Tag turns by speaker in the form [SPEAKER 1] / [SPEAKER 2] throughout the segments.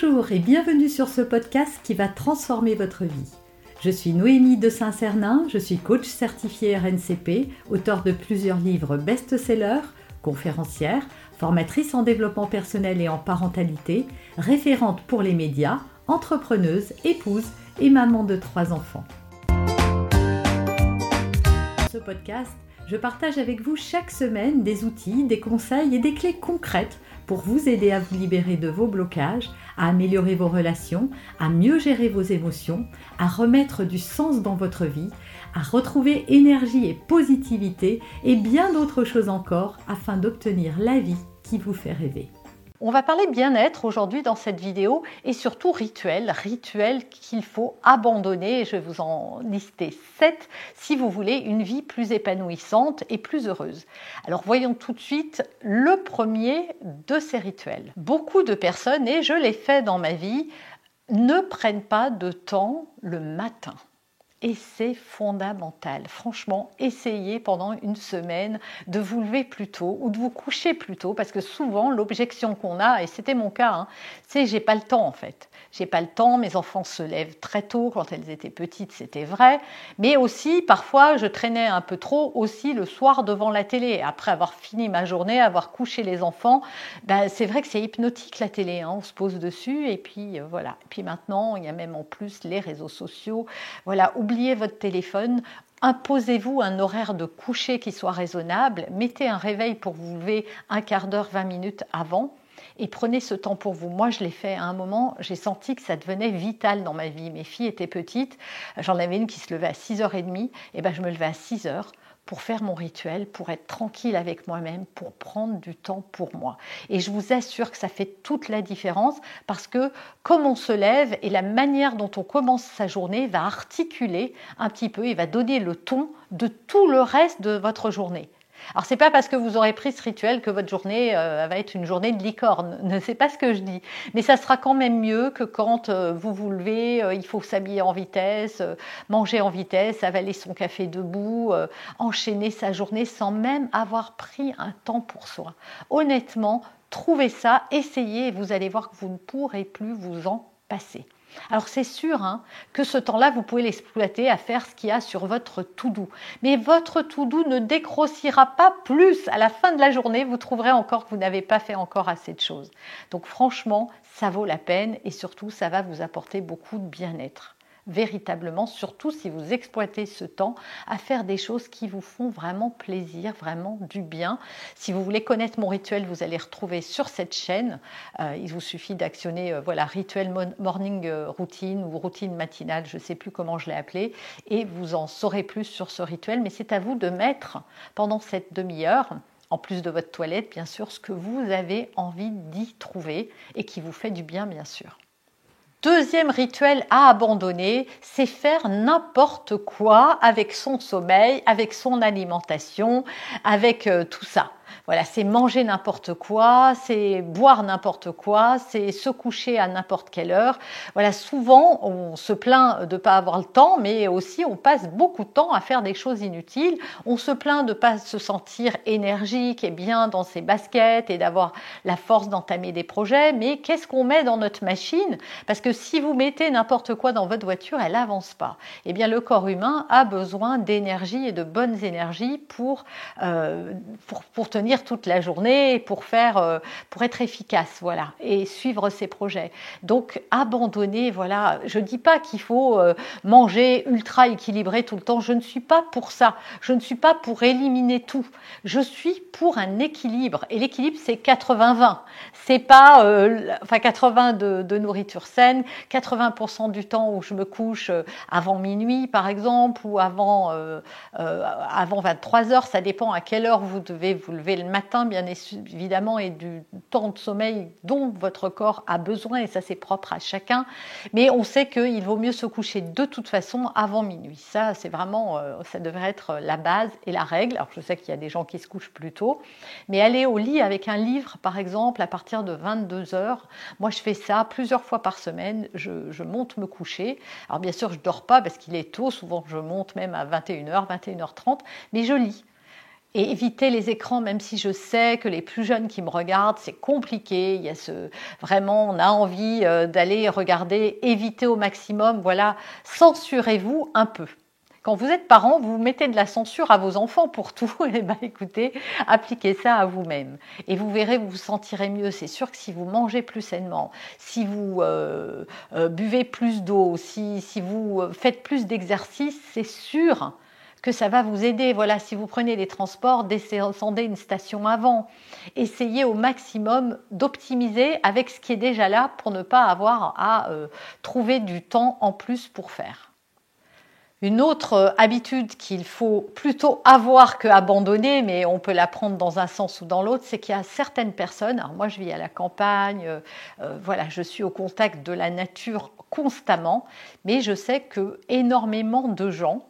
[SPEAKER 1] Bonjour et bienvenue sur ce podcast qui va transformer votre vie. Je suis Noémie de Saint-Cernin, je suis coach certifié RNCP, auteur de plusieurs livres best-sellers, conférencière, formatrice en développement personnel et en parentalité, référente pour les médias, entrepreneuse, épouse et maman de trois enfants. Dans ce podcast, je partage avec vous chaque semaine des outils, des conseils et des clés concrètes pour vous aider à vous libérer de vos blocages, à améliorer vos relations, à mieux gérer vos émotions, à remettre du sens dans votre vie, à retrouver énergie et positivité et bien d'autres choses encore afin d'obtenir la vie qui vous fait rêver. On va parler bien-être aujourd'hui dans cette vidéo et surtout rituel, rituel qu'il faut abandonner. Je vais vous en lister 7 si vous voulez une vie plus épanouissante et plus heureuse. Alors voyons tout de suite le premier de ces rituels. Beaucoup de personnes, et je l'ai fait dans ma vie, ne prennent pas de temps le matin. Et c'est fondamental. Franchement, essayez pendant une semaine de vous lever plus tôt ou de vous coucher plus tôt parce que souvent l'objection qu'on a, et c'était mon cas, hein, c'est j'ai pas le temps en fait. J'ai pas le temps, mes enfants se lèvent très tôt quand elles étaient petites, c'était vrai, mais aussi parfois je traînais un peu trop aussi le soir devant la télé. Après avoir fini ma journée, avoir couché les enfants, ben, c'est vrai que c'est hypnotique la télé, hein. on se pose dessus et puis euh, voilà. Et puis maintenant, il y a même en plus les réseaux sociaux. Voilà, oubliez votre téléphone, Imposez-vous un horaire de coucher qui soit raisonnable. Mettez un réveil pour vous lever un quart d'heure, 20 minutes avant. Et prenez ce temps pour vous. Moi, je l'ai fait à un moment, j'ai senti que ça devenait vital dans ma vie. Mes filles étaient petites, j'en avais une qui se levait à 6h30, et ben je me levais à 6h pour faire mon rituel, pour être tranquille avec moi-même, pour prendre du temps pour moi. Et je vous assure que ça fait toute la différence parce que comme on se lève et la manière dont on commence sa journée va articuler un petit peu et va donner le ton de tout le reste de votre journée. Alors c'est pas parce que vous aurez pris ce rituel que votre journée euh, va être une journée de licorne. Ne sais pas ce que je dis, mais ça sera quand même mieux que quand euh, vous vous levez, euh, il faut s'habiller en vitesse, manger en vitesse, avaler son café debout, enchaîner sa journée sans même avoir pris un temps pour soi. Honnêtement, trouvez ça, essayez et vous allez voir que vous ne pourrez plus vous en passer. Alors c'est sûr hein, que ce temps-là, vous pouvez l'exploiter à faire ce qu'il y a sur votre tout doux. Mais votre tout doux ne dégrossira pas plus. À la fin de la journée, vous trouverez encore que vous n'avez pas fait encore assez de choses. Donc franchement, ça vaut la peine et surtout, ça va vous apporter beaucoup de bien-être véritablement, surtout si vous exploitez ce temps à faire des choses qui vous font vraiment plaisir, vraiment du bien. Si vous voulez connaître mon rituel, vous allez retrouver sur cette chaîne. Euh, il vous suffit d'actionner euh, voilà rituel morning euh, routine ou routine matinale, je ne sais plus comment je l'ai appelé, et vous en saurez plus sur ce rituel. Mais c'est à vous de mettre pendant cette demi-heure en plus de votre toilette, bien sûr, ce que vous avez envie d'y trouver et qui vous fait du bien, bien sûr. Deuxième rituel à abandonner, c'est faire n'importe quoi avec son sommeil, avec son alimentation, avec euh, tout ça. Voilà, c'est manger n'importe quoi, c'est boire n'importe quoi, c'est se coucher à n'importe quelle heure. Voilà, souvent on se plaint de ne pas avoir le temps, mais aussi on passe beaucoup de temps à faire des choses inutiles. On se plaint de ne pas se sentir énergique et bien dans ses baskets et d'avoir la force d'entamer des projets. Mais qu'est-ce qu'on met dans notre machine? Parce que si vous mettez n'importe quoi dans votre voiture, elle n'avance pas. Eh bien, le corps humain a besoin d'énergie et de bonnes énergies pour, euh, pour, pour tenir toute la journée pour faire, euh, pour être efficace, voilà, et suivre ses projets. Donc abandonner, voilà. Je dis pas qu'il faut euh, manger ultra équilibré tout le temps. Je ne suis pas pour ça. Je ne suis pas pour éliminer tout. Je suis pour un équilibre. Et l'équilibre, c'est 80-20. C'est pas, euh, enfin 80 de, nourriture saine, 80% du temps où je me couche avant minuit, par exemple, ou avant avant 23 heures. Ça dépend à quelle heure vous devez vous lever le matin, bien évidemment, et du temps de sommeil dont votre corps a besoin, et ça c'est propre à chacun. Mais on sait qu'il vaut mieux se coucher de toute façon avant minuit. Ça, c'est vraiment, euh, ça devrait être la base et la règle. Alors je sais qu'il y a des gens qui se couchent plus tôt, mais aller au lit avec un livre, par exemple, à partir de 22 heures. Moi, je fais ça plusieurs fois par semaine. Je, monte me coucher. Alors bien sûr, je dors pas parce qu'il est tôt. Souvent, je monte même à 21h, 21h30, mais je lis. Et éviter les écrans, même si je sais que les plus jeunes qui me regardent, c'est compliqué. Il y a ce vraiment, on a envie euh, d'aller regarder, éviter au maximum. Voilà, censurez-vous un peu. Quand vous êtes parent, vous mettez de la censure à vos enfants pour tout. Eh bien, écoutez, appliquez ça à vous-même. Et vous verrez, vous vous sentirez mieux. C'est sûr que si vous mangez plus sainement, si vous euh, euh, buvez plus d'eau, si, si vous faites plus d'exercice, c'est sûr que ça va vous aider. Voilà, si vous prenez les transports, descendez une station avant. Essayez au maximum d'optimiser avec ce qui est déjà là pour ne pas avoir à euh, trouver du temps en plus pour faire. Une autre euh, habitude qu'il faut plutôt avoir que abandonner, mais on peut la prendre dans un sens ou dans l'autre, c'est qu'il y a certaines personnes, alors moi je vis à la campagne, euh, voilà, je suis au contact de la nature constamment, mais je sais que énormément de gens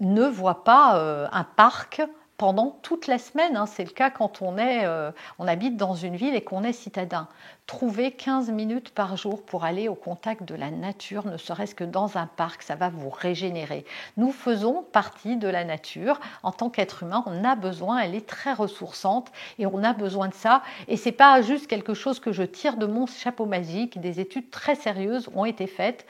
[SPEAKER 1] ne voit pas euh, un parc pendant toute la semaine. Hein. C'est le cas quand on, est, euh, on habite dans une ville et qu'on est citadin. Trouvez 15 minutes par jour pour aller au contact de la nature, ne serait-ce que dans un parc, ça va vous régénérer. Nous faisons partie de la nature. En tant qu'être humain, on a besoin, elle est très ressourçante et on a besoin de ça. Et c'est pas juste quelque chose que je tire de mon chapeau magique. Des études très sérieuses ont été faites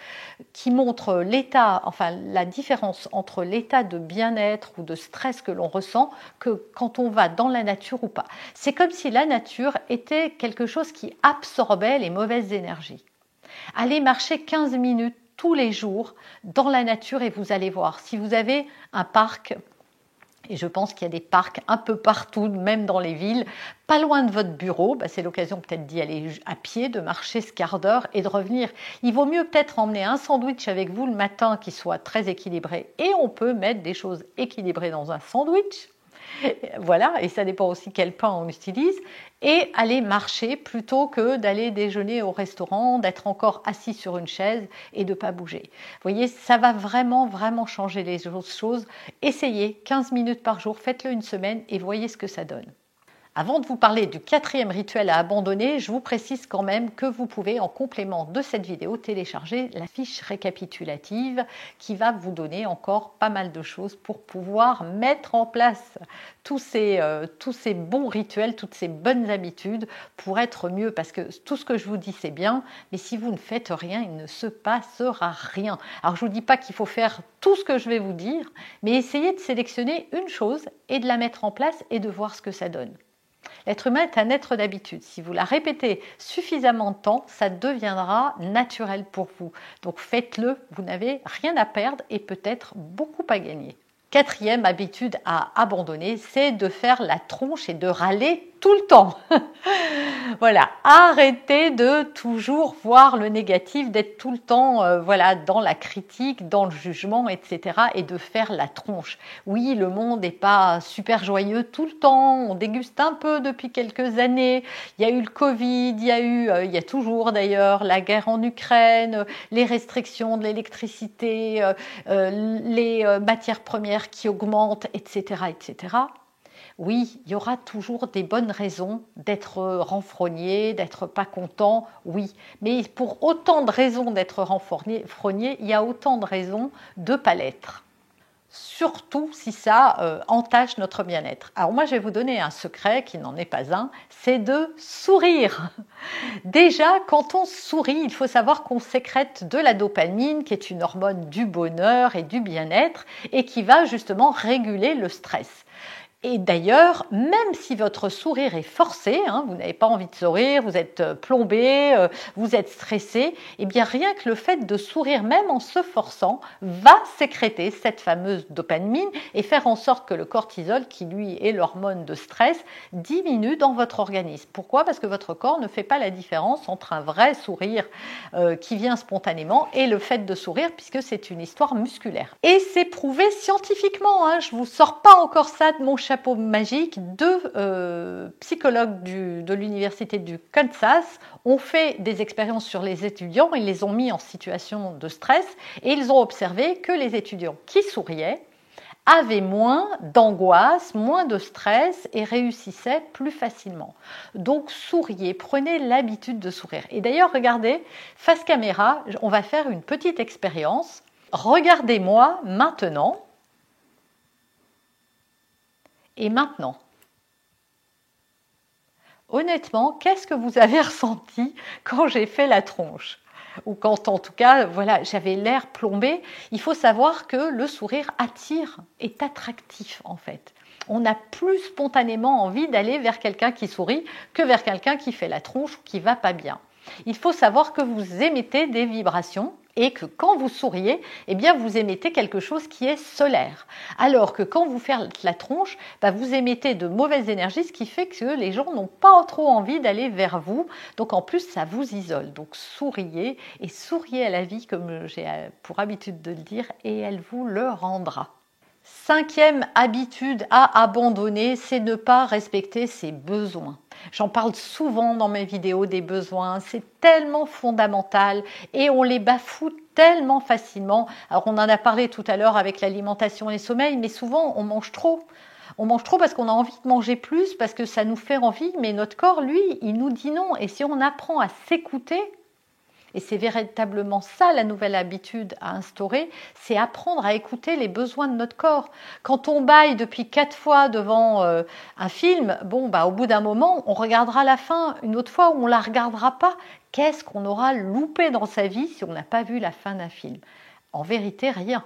[SPEAKER 1] qui montrent l'état, enfin la différence entre l'état de bien-être ou de stress que l'on ressent que quand on va dans la nature ou pas. C'est comme si la nature était quelque chose qui absorbait les mauvaises énergies. Allez marcher 15 minutes tous les jours dans la nature et vous allez voir. Si vous avez un parc, et je pense qu'il y a des parcs un peu partout, même dans les villes, pas loin de votre bureau, bah, c'est l'occasion peut-être d'y aller à pied, de marcher ce quart d'heure et de revenir. Il vaut mieux peut-être emmener un sandwich avec vous le matin qui soit très équilibré et on peut mettre des choses équilibrées dans un sandwich voilà, et ça dépend aussi quel pain on utilise, et aller marcher plutôt que d'aller déjeuner au restaurant, d'être encore assis sur une chaise et de ne pas bouger. Vous voyez, ça va vraiment, vraiment changer les choses. Essayez 15 minutes par jour, faites-le une semaine et voyez ce que ça donne. Avant de vous parler du quatrième rituel à abandonner, je vous précise quand même que vous pouvez en complément de cette vidéo télécharger la fiche récapitulative qui va vous donner encore pas mal de choses pour pouvoir mettre en place tous ces, euh, bons rituels, toutes ces bonnes habitudes pour être mieux. Parce que tout ce que je vous dis, c'est bien, mais si vous ne faites rien, il ne se passera rien. Alors je ne vous dis pas qu'il faut faire tout ce que je vais vous dire, mais essayez de sélectionner une chose et de la mettre en place et de voir ce que ça donne. L'être humain est un être d'habitude. Si vous la répétez suffisamment de temps, ça deviendra naturel pour vous. Donc faites-le, vous n'avez rien à perdre et peut-être beaucoup à gagner. Quatrième habitude à abandonner, c'est de faire la tronche et de râler tout le temps. voilà, arrêtez de toujours voir le négatif, d'être tout le temps euh, voilà dans la critique, dans le jugement, etc. et de faire la tronche. Oui, le monde n'est pas super joyeux tout le temps. On déguste un peu depuis quelques années. Il y a eu le Covid, il y a eu, euh, il y a toujours d'ailleurs la guerre en Ukraine, les restrictions de l'électricité, euh, les matières premières qui augmentent, etc., etc oui, il y aura toujours des bonnes raisons d'être renfrogné, d'être pas content, oui. Mais pour autant de raisons d'être renfrogné, il y a autant de raisons de ne pas l'être. Surtout si ça euh, entache notre bien-être. Alors moi, je vais vous donner un secret qui n'en est pas un, c'est de sourire. Déjà, quand on sourit, il faut savoir qu'on sécrète de la dopamine, qui est une hormone du bonheur et du bien-être, et qui va justement réguler le stress. Et d'ailleurs, même si votre sourire est forcé, hein, vous n'avez pas envie de sourire, vous êtes euh, plombé, euh, vous êtes stressé, eh bien rien que le fait de sourire, même en se forçant, va sécréter cette fameuse dopamine et faire en sorte que le cortisol, qui lui est l'hormone de stress, diminue dans votre organisme. Pourquoi? Parce que votre corps ne fait pas la différence entre un vrai sourire euh, qui vient spontanément et le fait de sourire, puisque c'est une histoire musculaire. Et c'est prouvé scientifiquement. Hein, je vous sors pas encore ça de mon chapeau magique, deux euh, psychologues de l'université du Kansas ont fait des expériences sur les étudiants, ils les ont mis en situation de stress et ils ont observé que les étudiants qui souriaient avaient moins d'angoisse, moins de stress et réussissaient plus facilement. Donc souriez, prenez l'habitude de sourire. Et d'ailleurs, regardez, face caméra, on va faire une petite expérience. Regardez-moi maintenant
[SPEAKER 2] Et maintenant, honnêtement, qu'est-ce que vous avez ressenti quand j'ai fait la tronche? Ou quand en tout cas, voilà, j'avais l'air plombé, il faut savoir que le sourire attire, est attractif en fait. On a plus spontanément envie d'aller vers quelqu'un qui sourit que vers quelqu'un qui fait la tronche ou qui va pas bien. Il faut savoir que vous émettez des vibrations et que quand vous souriez, eh bien vous émettez quelque chose qui est solaire. Alors que quand vous faites la tronche, bah, vous émettez de mauvaises énergies, ce qui fait que les gens n'ont pas trop envie d'aller vers vous. Donc en plus, ça vous isole. Donc souriez et souriez à la vie, comme j'ai pour habitude de le dire, et elle vous le rendra. Cinquième habitude à abandonner, c'est ne pas respecter ses besoins. J'en parle souvent dans mes vidéos des besoins, c'est tellement fondamental et on les bafoue tellement facilement. Alors on en a parlé tout à l'heure avec l'alimentation et le sommeil, mais souvent on mange trop. On mange trop parce qu'on a envie de manger plus, parce que ça nous fait envie, mais notre corps, lui, il nous dit non. Et si on apprend à s'écouter, et c'est véritablement ça la nouvelle habitude à instaurer, c'est apprendre à écouter les besoins de notre corps. Quand on baille depuis quatre fois devant euh, un film, bon, bah, au bout d'un moment, on regardera la fin. Une autre fois où on la regardera pas, qu'est-ce qu'on aura loupé dans sa vie si on n'a pas vu la fin d'un film? En vérité, rien.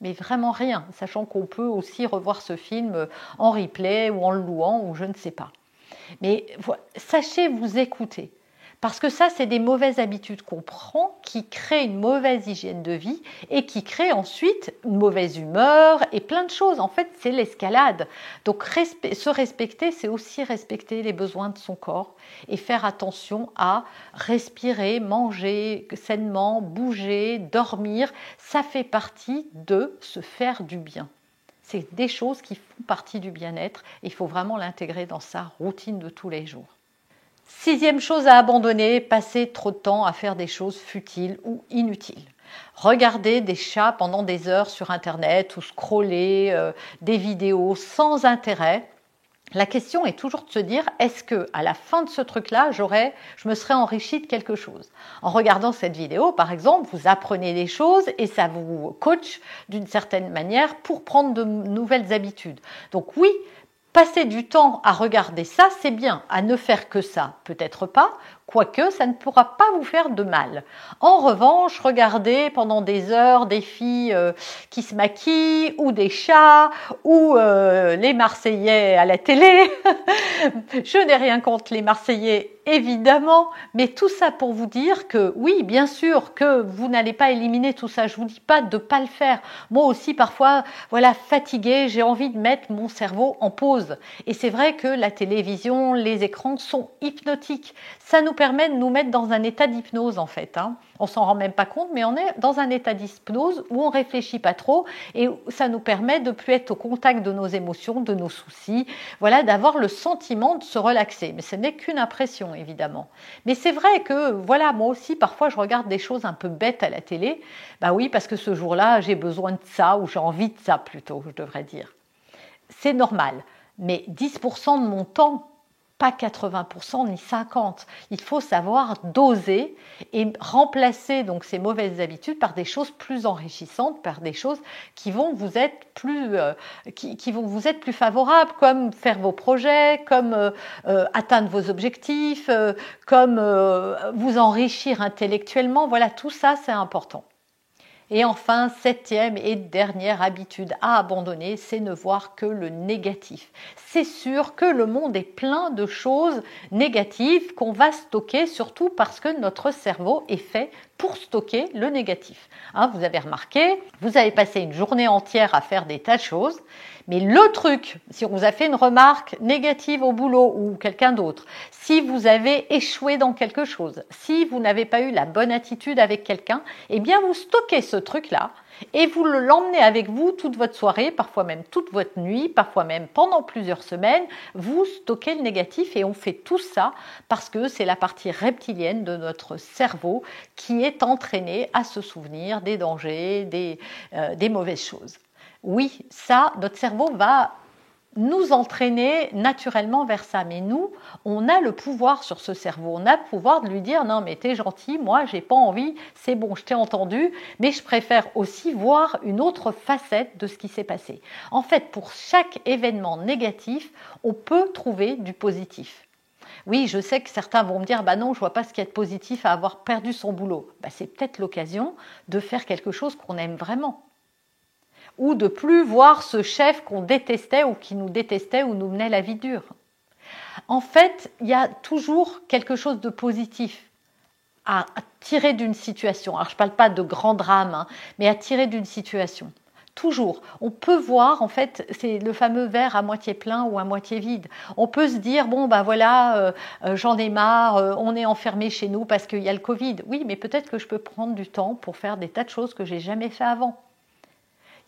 [SPEAKER 2] Mais vraiment rien, sachant qu'on peut aussi revoir ce film en replay ou en le louant ou je ne sais pas. Mais sachez vous écouter. Parce que ça, c'est des mauvaises habitudes qu'on prend qui créent une mauvaise hygiène de vie et qui créent ensuite une mauvaise humeur et plein de choses. En fait, c'est l'escalade. Donc, se respecter, c'est aussi respecter les besoins de son corps et faire attention à respirer, manger sainement, bouger, dormir. Ça fait partie de se faire du bien. C'est des choses qui font partie du bien-être et il faut vraiment l'intégrer dans sa routine de tous les jours. Sixième chose à abandonner, passer trop de temps à faire des choses futiles ou inutiles. Regarder des chats pendant des heures sur Internet ou scroller euh, des vidéos sans intérêt. La question est toujours de se dire est-ce que à la fin de ce truc-là, j'aurais, je me serais enrichi de quelque chose? En regardant cette vidéo, par exemple, vous apprenez des choses et ça vous coach d'une certaine manière pour prendre de nouvelles habitudes. Donc oui, passer du temps à regarder ça, c'est bien. À ne faire que ça, peut-être pas, quoique ça ne pourra pas vous faire de mal. En revanche, regardez pendant des heures des filles euh, qui se maquillent ou des chats ou euh, les Marseillais à la télé. Je n'ai rien contre les Marseillais évidemment, mais tout ça pour vous dire que oui, bien sûr que vous n'allez pas éliminer tout ça. Je vous dis pas de pas le faire. Moi aussi, parfois, voilà, fatiguée, j'ai envie de mettre mon cerveau en pause. Et c'est vrai que la télévision, les écrans sont hypnotiques. Ça nous permet de nous mettre dans un état d'hypnose en fait. Hein. On s'en rend même pas compte, mais on est dans un état d'hypnose où on réfléchit pas trop et ça nous permet de plus être au contact de nos émotions, de nos soucis, voilà, d'avoir le sentiment de se relaxer. Mais ce n'est qu'une impression évidemment. Mais c'est vrai que voilà, moi aussi parfois je regarde des choses un peu bêtes à la télé. Bah oui, parce que ce jour-là j'ai besoin de ça ou j'ai envie de ça plutôt, je devrais dire. C'est normal. Mais 10% de mon temps pas 80% ni 50%. Il faut savoir doser et remplacer donc ces mauvaises habitudes par des choses plus enrichissantes, par des choses qui vont vous être plus, euh, qui, vont vous être plus favorables, comme faire vos projets, comme euh, euh, atteindre vos objectifs, comme vous enrichir intellectuellement. Voilà, tout ça c'est important. Et enfin, septième et dernière habitude à abandonner, c'est ne voir que le négatif. C'est sûr que le monde est plein de choses négatives qu'on va stocker, surtout parce que notre cerveau est fait pour stocker le négatif. Hein, vous avez remarqué, vous avez passé une journée entière à faire des tas de choses, mais le truc, si on vous a fait une remarque négative au boulot ou quelqu'un d'autre, si vous avez échoué dans quelque chose, si vous n'avez pas eu la bonne attitude avec quelqu'un, eh bien vous stockez ce truc-là et vous l'emmenez avec vous toute votre soirée, parfois même toute votre nuit, parfois même pendant plusieurs semaines. Vous stockez le négatif et on fait tout ça parce que c'est la partie reptilienne de notre cerveau qui est entraînée à se souvenir des dangers, des, euh, des mauvaises choses. Oui, ça, notre cerveau va nous entraîner naturellement vers ça. Mais nous, on a le pouvoir sur ce cerveau. On a le pouvoir de lui dire non, mais t'es gentil, moi, j'ai pas envie, c'est bon, je t'ai entendu, mais je préfère aussi voir une autre facette de ce qui s'est passé. En fait, pour chaque événement négatif, on peut trouver du positif. Oui, je sais que certains vont me dire bah non, je vois pas ce qu'il y a de positif à avoir perdu son boulot. Bah, c'est peut-être l'occasion de faire quelque chose qu'on aime vraiment ou de plus voir ce chef qu'on détestait ou qui nous détestait ou nous menait la vie dure. En fait, il y a toujours quelque chose de positif à tirer d'une situation. Alors, je ne parle pas de grand drame, hein, mais à tirer d'une situation. Toujours. On peut voir, en fait, c'est le fameux verre à moitié plein ou à moitié vide. On peut se dire, bon, ben voilà, euh, euh, j'en ai marre, euh, on est enfermé chez nous parce qu'il y a le Covid. Oui, mais peut-être que je peux prendre du temps pour faire des tas de choses que j'ai jamais fait avant.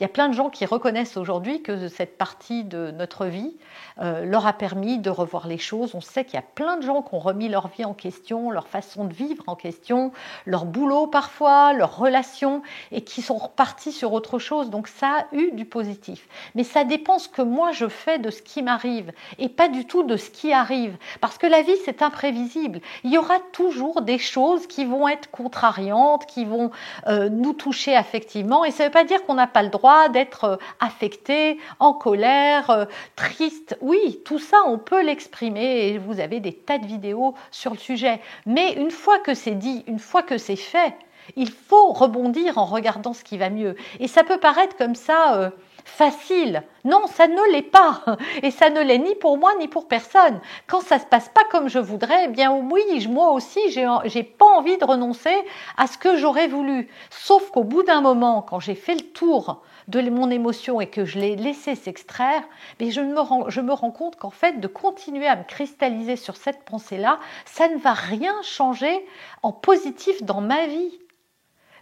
[SPEAKER 2] Il y a plein de gens qui reconnaissent aujourd'hui que cette partie de notre vie euh, leur a permis de revoir les choses. On sait qu'il y a plein de gens qui ont remis leur vie en question, leur façon de vivre en question, leur boulot parfois, leurs relations, et qui sont repartis sur autre chose. Donc ça a eu du positif. Mais ça dépend ce que moi je fais de ce qui m'arrive, et pas du tout de ce qui arrive. Parce que la vie, c'est imprévisible. Il y aura toujours des choses qui vont être contrariantes, qui vont euh, nous toucher affectivement, et ça ne veut pas dire qu'on n'a pas le droit d'être euh, affecté, en colère, euh, triste. Oui, tout ça, on peut l'exprimer et vous avez des tas de vidéos sur le sujet. Mais une fois que c'est dit, une fois que c'est fait, il faut rebondir en regardant ce qui va mieux. Et ça peut paraître comme ça euh, facile. Non, ça ne l'est pas. Et ça ne l'est ni pour moi ni pour personne. Quand ça se passe pas comme je voudrais, eh bien oui, moi aussi, j'ai pas envie de renoncer à ce que j'aurais voulu. Sauf qu'au bout d'un moment, quand j'ai fait le tour de mon émotion et que je l'ai laissé s'extraire, mais je me, rends, je me rends compte qu'en fait, de continuer à me cristalliser sur cette pensée-là, ça ne va rien changer en positif dans ma vie.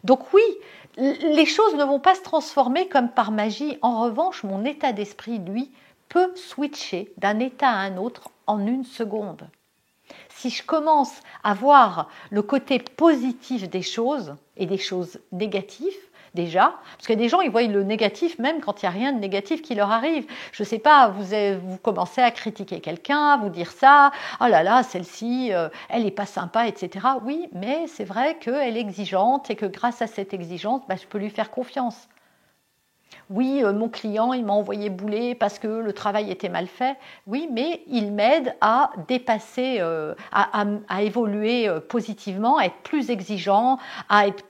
[SPEAKER 2] Donc oui, les choses ne vont pas se transformer comme par magie. En revanche, mon état d'esprit, lui, peut switcher d'un état à un autre en une seconde. Si je commence à voir le côté positif des choses et des choses négatives, déjà. Parce que des gens, ils voient le négatif même quand il n'y a rien de négatif qui leur arrive. Je ne sais pas, vous, commencez à critiquer quelqu'un, vous dire ça, oh là là, celle-ci, euh, elle n'est pas sympa, etc. Oui, mais c'est vrai qu'elle est exigeante et que grâce à cette exigence, bah, je peux lui faire confiance. Oui, euh, mon client, il m'a envoyé bouler parce que le travail était mal fait. Oui, mais il m'aide à dépasser, euh, à, évoluer euh, positivement, à être plus exigeant, à être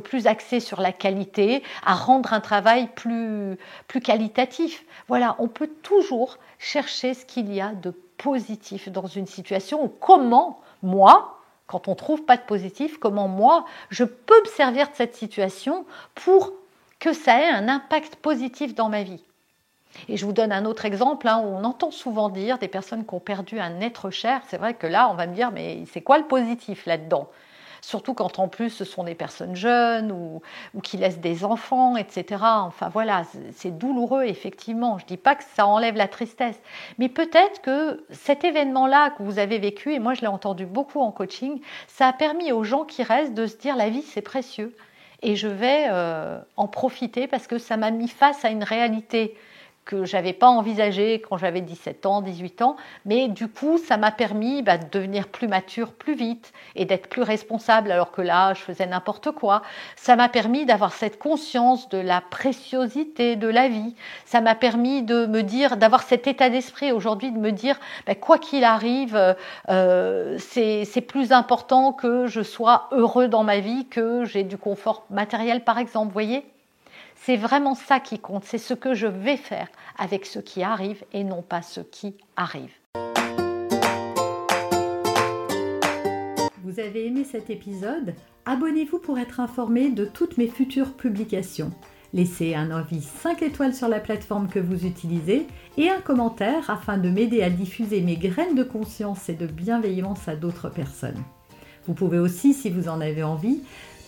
[SPEAKER 2] plus, axé sur la qualité, à rendre un travail plus, plus qualitatif. Voilà, on peut toujours chercher ce qu'il y a de positif dans une situation comment moi, quand on trouve pas de positif, comment moi, je peux me servir de cette situation pour que ça ait un impact positif dans ma vie. Et je vous donne un autre exemple, hein, où on entend souvent dire des personnes qui ont perdu un être cher, c'est vrai que là, on va me dire, mais c'est quoi le positif là-dedans? Surtout quand en plus ce sont des personnes jeunes ou, ou qui laissent des enfants, etc. Enfin voilà, c'est douloureux effectivement. Je ne dis pas que ça enlève la tristesse, mais peut-être que cet événement-là que vous avez vécu, et moi je l'ai entendu beaucoup en coaching, ça a permis aux gens qui restent de se dire la vie c'est précieux et je vais euh, en profiter parce que ça m'a mis face à une réalité que j'avais pas envisagé quand j'avais 17 ans, 18 ans, mais du coup, ça m'a permis bah, de devenir plus mature plus vite et d'être plus responsable alors que là, je faisais n'importe quoi. Ça m'a permis d'avoir cette conscience de la préciosité de la vie. Ça m'a permis de me dire, d'avoir cet état d'esprit aujourd'hui, de me dire, bah, quoi qu'il arrive, euh, c'est plus important que je sois heureux dans ma vie, que j'ai du confort matériel, par exemple, voyez? C'est vraiment ça qui compte, c'est ce que je vais faire avec ce qui arrive et non pas ce qui arrive.
[SPEAKER 1] Vous avez aimé cet épisode? Abonnez-vous pour être informé de toutes mes futures publications. Laissez un avis 5 étoiles sur la plateforme que vous utilisez et un commentaire afin de m'aider à diffuser mes graines de conscience et de bienveillance à d'autres personnes. Vous pouvez aussi, si vous en avez envie,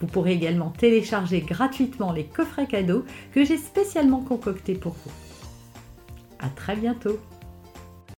[SPEAKER 1] Vous pourrez également télécharger gratuitement les coffrets cadeaux que j'ai spécialement concoctés pour vous. À très bientôt